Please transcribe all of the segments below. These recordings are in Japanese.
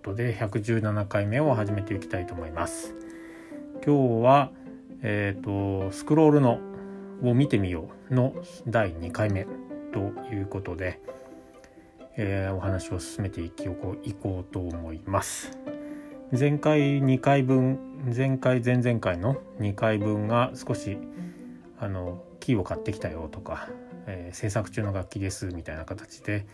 ことで117回目を始めていきたいと思います。今日はえっ、ー、とスクロールのを見てみようの第2回目ということで、えー、お話を進めていきいこうと思います。前回2回分前回前々回の2回分が少しあのキーを買ってきたよとか、えー、制作中の楽器ですみたいな形で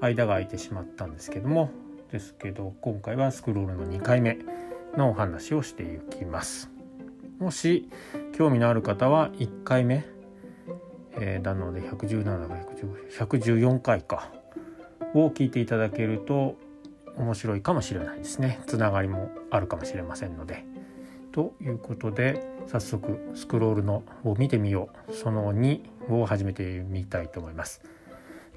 間が空いてしまったんですけどもですけど今回はスクロールの2回目のお話をしていきます。もし興味のある方は1回目、えー、なので117が114回かを聞いていただけると面白いかもしれないですね。つながりもあるかもしれませんので。ということで早速スクロールのを見てみよう。その2を始めてみたいと思います。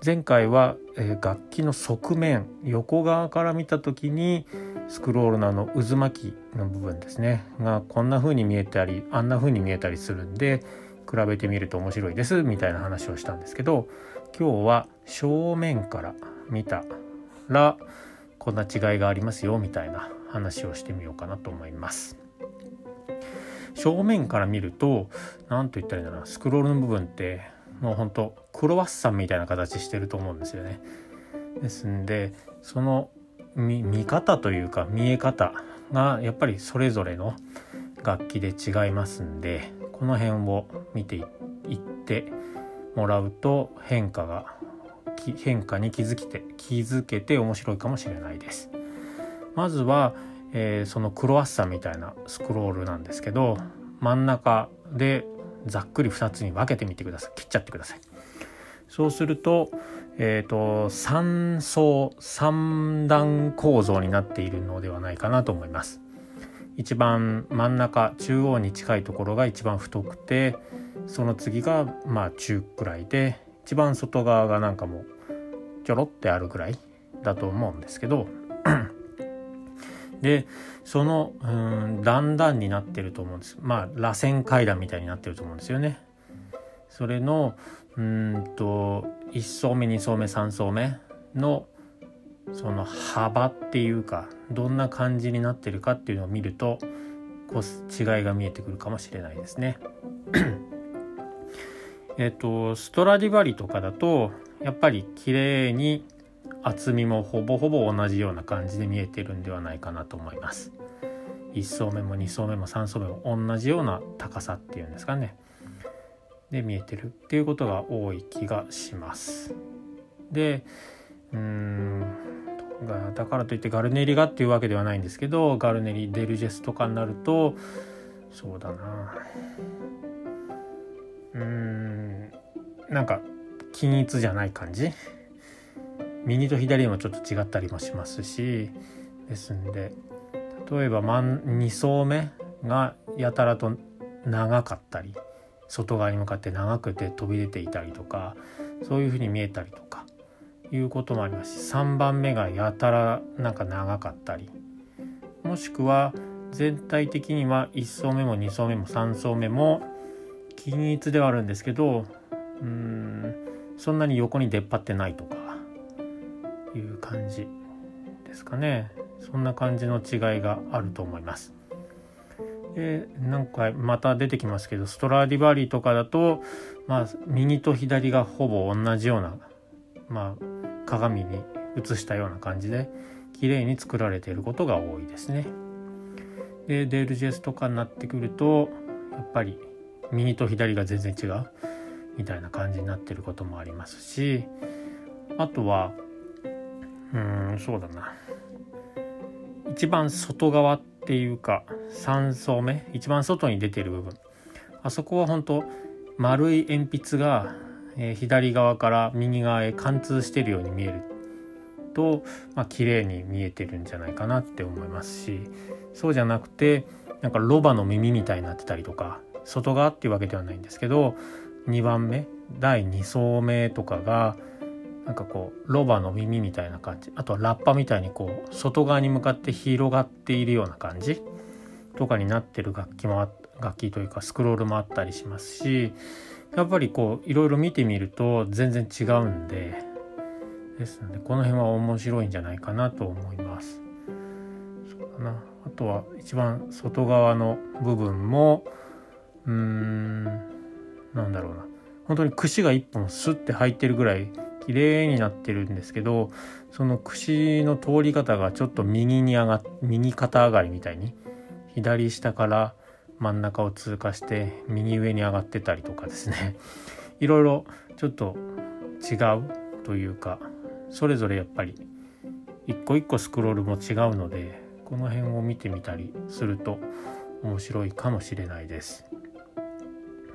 前回は、えー、楽器の側面横側から見た時にスクロールのあの渦巻きの部分ですねがこんな風に見えたりあんな風に見えたりするんで比べてみると面白いですみたいな話をしたんですけど今日は正面から見たらこんな違いがありますよみたいな話をしてみようかなと思います。正面から見ると何と言ったらいいんだろうスクロールの部分ってもうほんとクロワッサンみたいな形してると思うんですよね。ですんでその見方というか見え方がやっぱりそれぞれの楽器で違いますんでこの辺を見ていってもらうと変化が変化に気づきて気づけて面白いかもしれないです。まずは、えー、そのクロワッサンみたいなスクロールなんですけど真ん中でざっくり2つに分けてみてください切っちゃってください。そうすると,、えーと、3層3段構造になっているのではないかなと思います。一番真ん中中央に近いところが一番太くてその次がまあ中くらいで一番外側がなんかもうちょろってあるぐらいだと思うんですけどでそのうん段々になってると思うんですまあ螺旋階段みたいになってると思うんですよね。それのうんと1層目2層目3層目のその幅っていうかどんな感じになってるかっていうのを見るとこう違いが見えてくるかもしれないですね。えっとストラディバリとかだとやっぱり綺麗に厚みもほぼほぼ同じような感じで見えてるんではないかなと思います。1層目も2層目も3層目も同じような高さっていうんですかね。で見えてるっていうことが多い気がします。でうーんだからといってガルネリがっていうわけではないんですけどガルネリデルジェスとかになるとそうだなうーんなんか均一じゃない感じ？右と左もちょっと違ったりもしますしですんで例えば2層目がやたらと長かったり外側に向かって長くて飛び出ていたりとかそういうふうに見えたりとかいうこともありますし3番目がやたらなんか長かったりもしくは全体的には1層目も2層目も3層目も均一ではあるんですけどうんそんなに横に出っ張ってないとかいう感じですかねそんな感じの違いがあると思います。でなんかまた出てきますけどストラディバリーとかだと、まあ、右と左がほぼ同じような、まあ、鏡に映したような感じで綺麗に作られていることが多いですね。でデールジェスとかになってくるとやっぱり右と左が全然違うみたいな感じになってることもありますしあとはうーんそうだな一番外側ってていうか3層目一番外に出てる部分。あそこは本当丸い鉛筆が、えー、左側から右側へ貫通してるように見える。と、まあ綺麗に見えてるんじゃないかなって思いますし。そうじゃなくてなんかロバの耳みたいになってたりとか外側っていうわけではないんですけど2番目第2層目とかがなんかこうロバの耳みたいな感じ。あとはラッパみたいにこう外側に向かって広がっているような感じ。とかになってる楽器も楽器というかスクロールもあったりしますし。やっぱりこういろいろ見てみると全然違うんで。ですのでこの辺は面白いんじゃないかなと思います。そうだな。あとは一番外側の部分もうーんなんだろうな。本当に串が1本スッて入ってるぐらい綺麗になってるんですけどその串の通り方がちょっと右に上がっ右肩上がりみたいに左下から真ん中を通過して右上に上がってたりとかですね いろいろちょっと違うというかそれぞれやっぱり一個一個スクロールも違うのでこの辺を見てみたりすると面白いかもしれないです。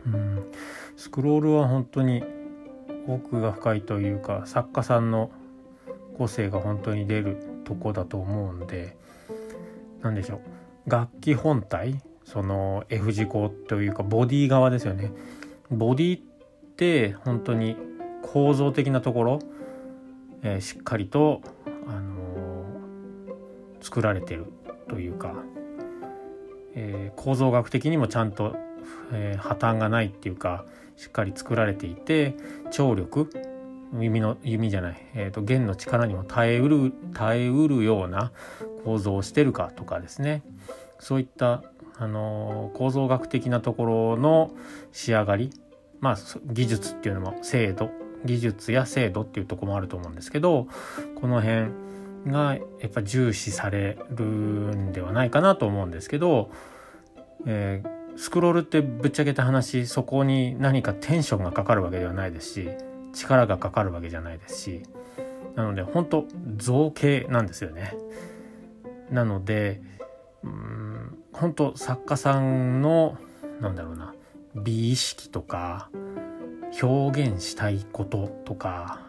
うんスクロールは本当に奥が深いというか作家さんの個性が本当に出るとこだと思うんで何でしょう。楽器本体その F 字工というかボディ側ですよね。ボディって本当に構造的なところ、えー、しっかりと、あのー、作られてるというか、えー、構造学的にもちゃんと、え破綻がないっていうかしっかり作られていて張力弓の弓じゃない、えーと、弦の力にも耐えうる耐えうるような構造をしてるかとかですね。そういった、あのー、構造学的なところの仕上がりまあ技術っていうのも精度技術や精度っていうとこもあると思うんですけどこの辺がやっぱ重視されるんではないかなと思うんですけど、えースクロールってぶっちゃけた話そこに何かテンションがかかるわけではないですし力がかかるわけじゃないですしなので本当造形なんですよね。なのでうん本当作家さんのなんだろうな美意識とか表現したいこととか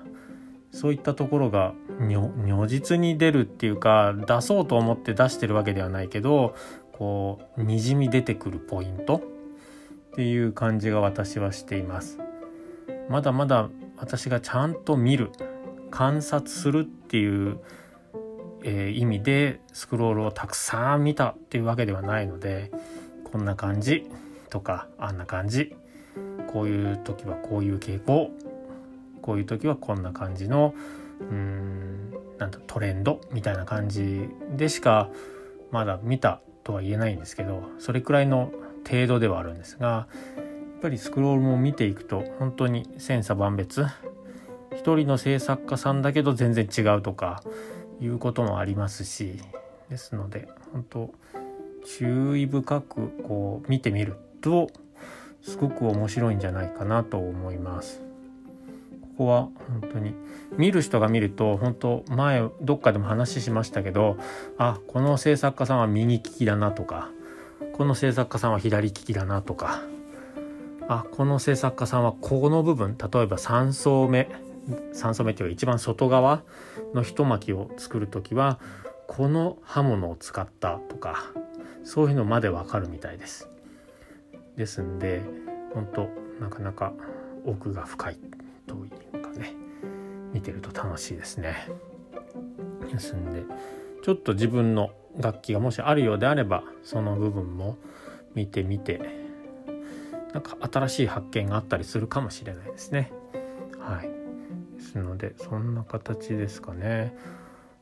そういったところが如実に出るっていうか出そうと思って出してるわけではないけどこうにじみ出てくるポイントっていう感じが私はしています。まだまだ私がちゃんと見る観察するっていう、えー、意味でスクロールをたくさん見たっていうわけではないのでこんな感じとかあんな感じこういう時はこういう傾向こういう時はこんな感じのうんなんだトレンドみたいな感じでしかまだ見たとは言えないんですけどそれくらいの程度ではあるんですがやっぱりスクロールも見ていくと本当に千差万別一人の制作家さんだけど全然違うとかいうこともありますしですので本当注意深くこう見てみるとすごく面白いんじゃないかなと思います。こは本当に見る人が見ると本当前どっかでも話しましたけどあこの制作家さんは右利きだなとかこの制作家さんは左利きだなとかあこの制作家さんはこの部分例えば3層目3層目っていうか一番外側の一巻きを作る時はこの刃物を使ったとかそういうのまでわかるみたいです。ですんで本当なかなか奥が深い見てると楽しいですね。ですんでちょっと自分の楽器がもしあるようであればその部分も見てみてなんか新しい発見があったりするかもしれないですね。はい。ですのでそんな形ですかね。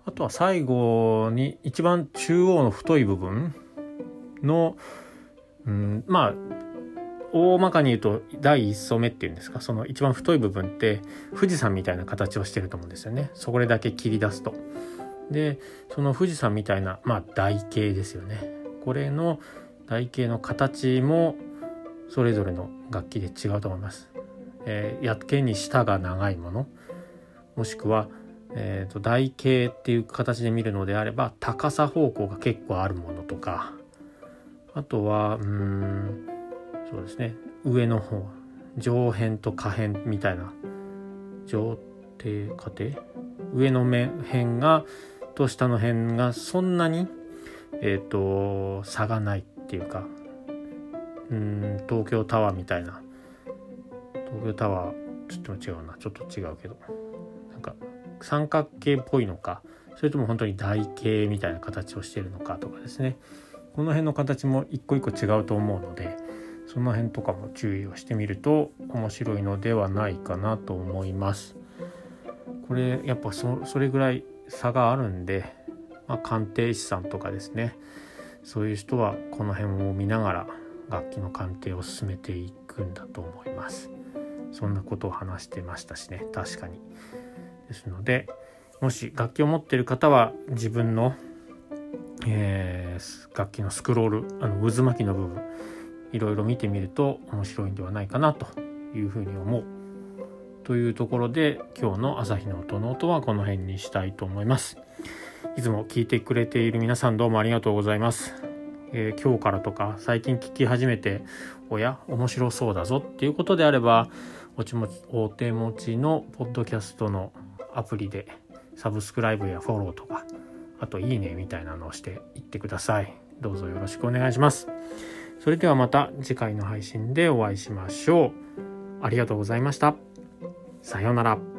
あとは最後に一番中央の太い部分の、うん、まあ大まかに言うと第1層目っていうんですか？その一番太い部分って富士山みたいな形をしてると思うんですよね。それだけ切り出すと。でその富士山みたいなまあ台形ですよね。これの台形の形もそれぞれの楽器で違うと思います。えー、やけに舌が長いもの。もしくは、えーと台形っていう形で見るのであれば高さ方向が結構あるものとか。あとはうんそうですね。上の方。上辺と下辺みたいな。上底下底。上の面辺がと下の辺がそんなにえっ、ー、と差がないっていうか。うん東京タワーみたいな。東京タワーちょっと違うな。ちょっと違うけど。なんか三角形っぽいのか。それとも本当に台形みたいな形をしてるのかとかですね。この辺の形も一個一個違うと思うのでその辺とかも注意をしてみると面白いのではないかなと思います。これやっぱそれぐらい差があるんで、まあ、鑑定士さんとかですねそういう人はこの辺を見ながら楽器の鑑定を進めていくんだと思います。そんなことを話してましたしね確かに。ですのでもし楽器を持ってる方は自分の、えー、楽器のスクロールあの渦巻きの部分いろいろ見てみると面白いんではないかなというふうに思う。というところで今日の朝日の音の音はこの辺にしたいと思います。いつも聞いてくれている皆さんどうもありがとうございます、えー、今日からとか最近聞き始めておや面白そうだぞっていうことであればおちもちお手持ちのポッドキャストのアプリでサブスクライブやフォローとかあといいねみたいなのをしていってください。どうぞよろしくお願いします。それではまた次回の配信でお会いしましょう。ありがとうございました。さようなら。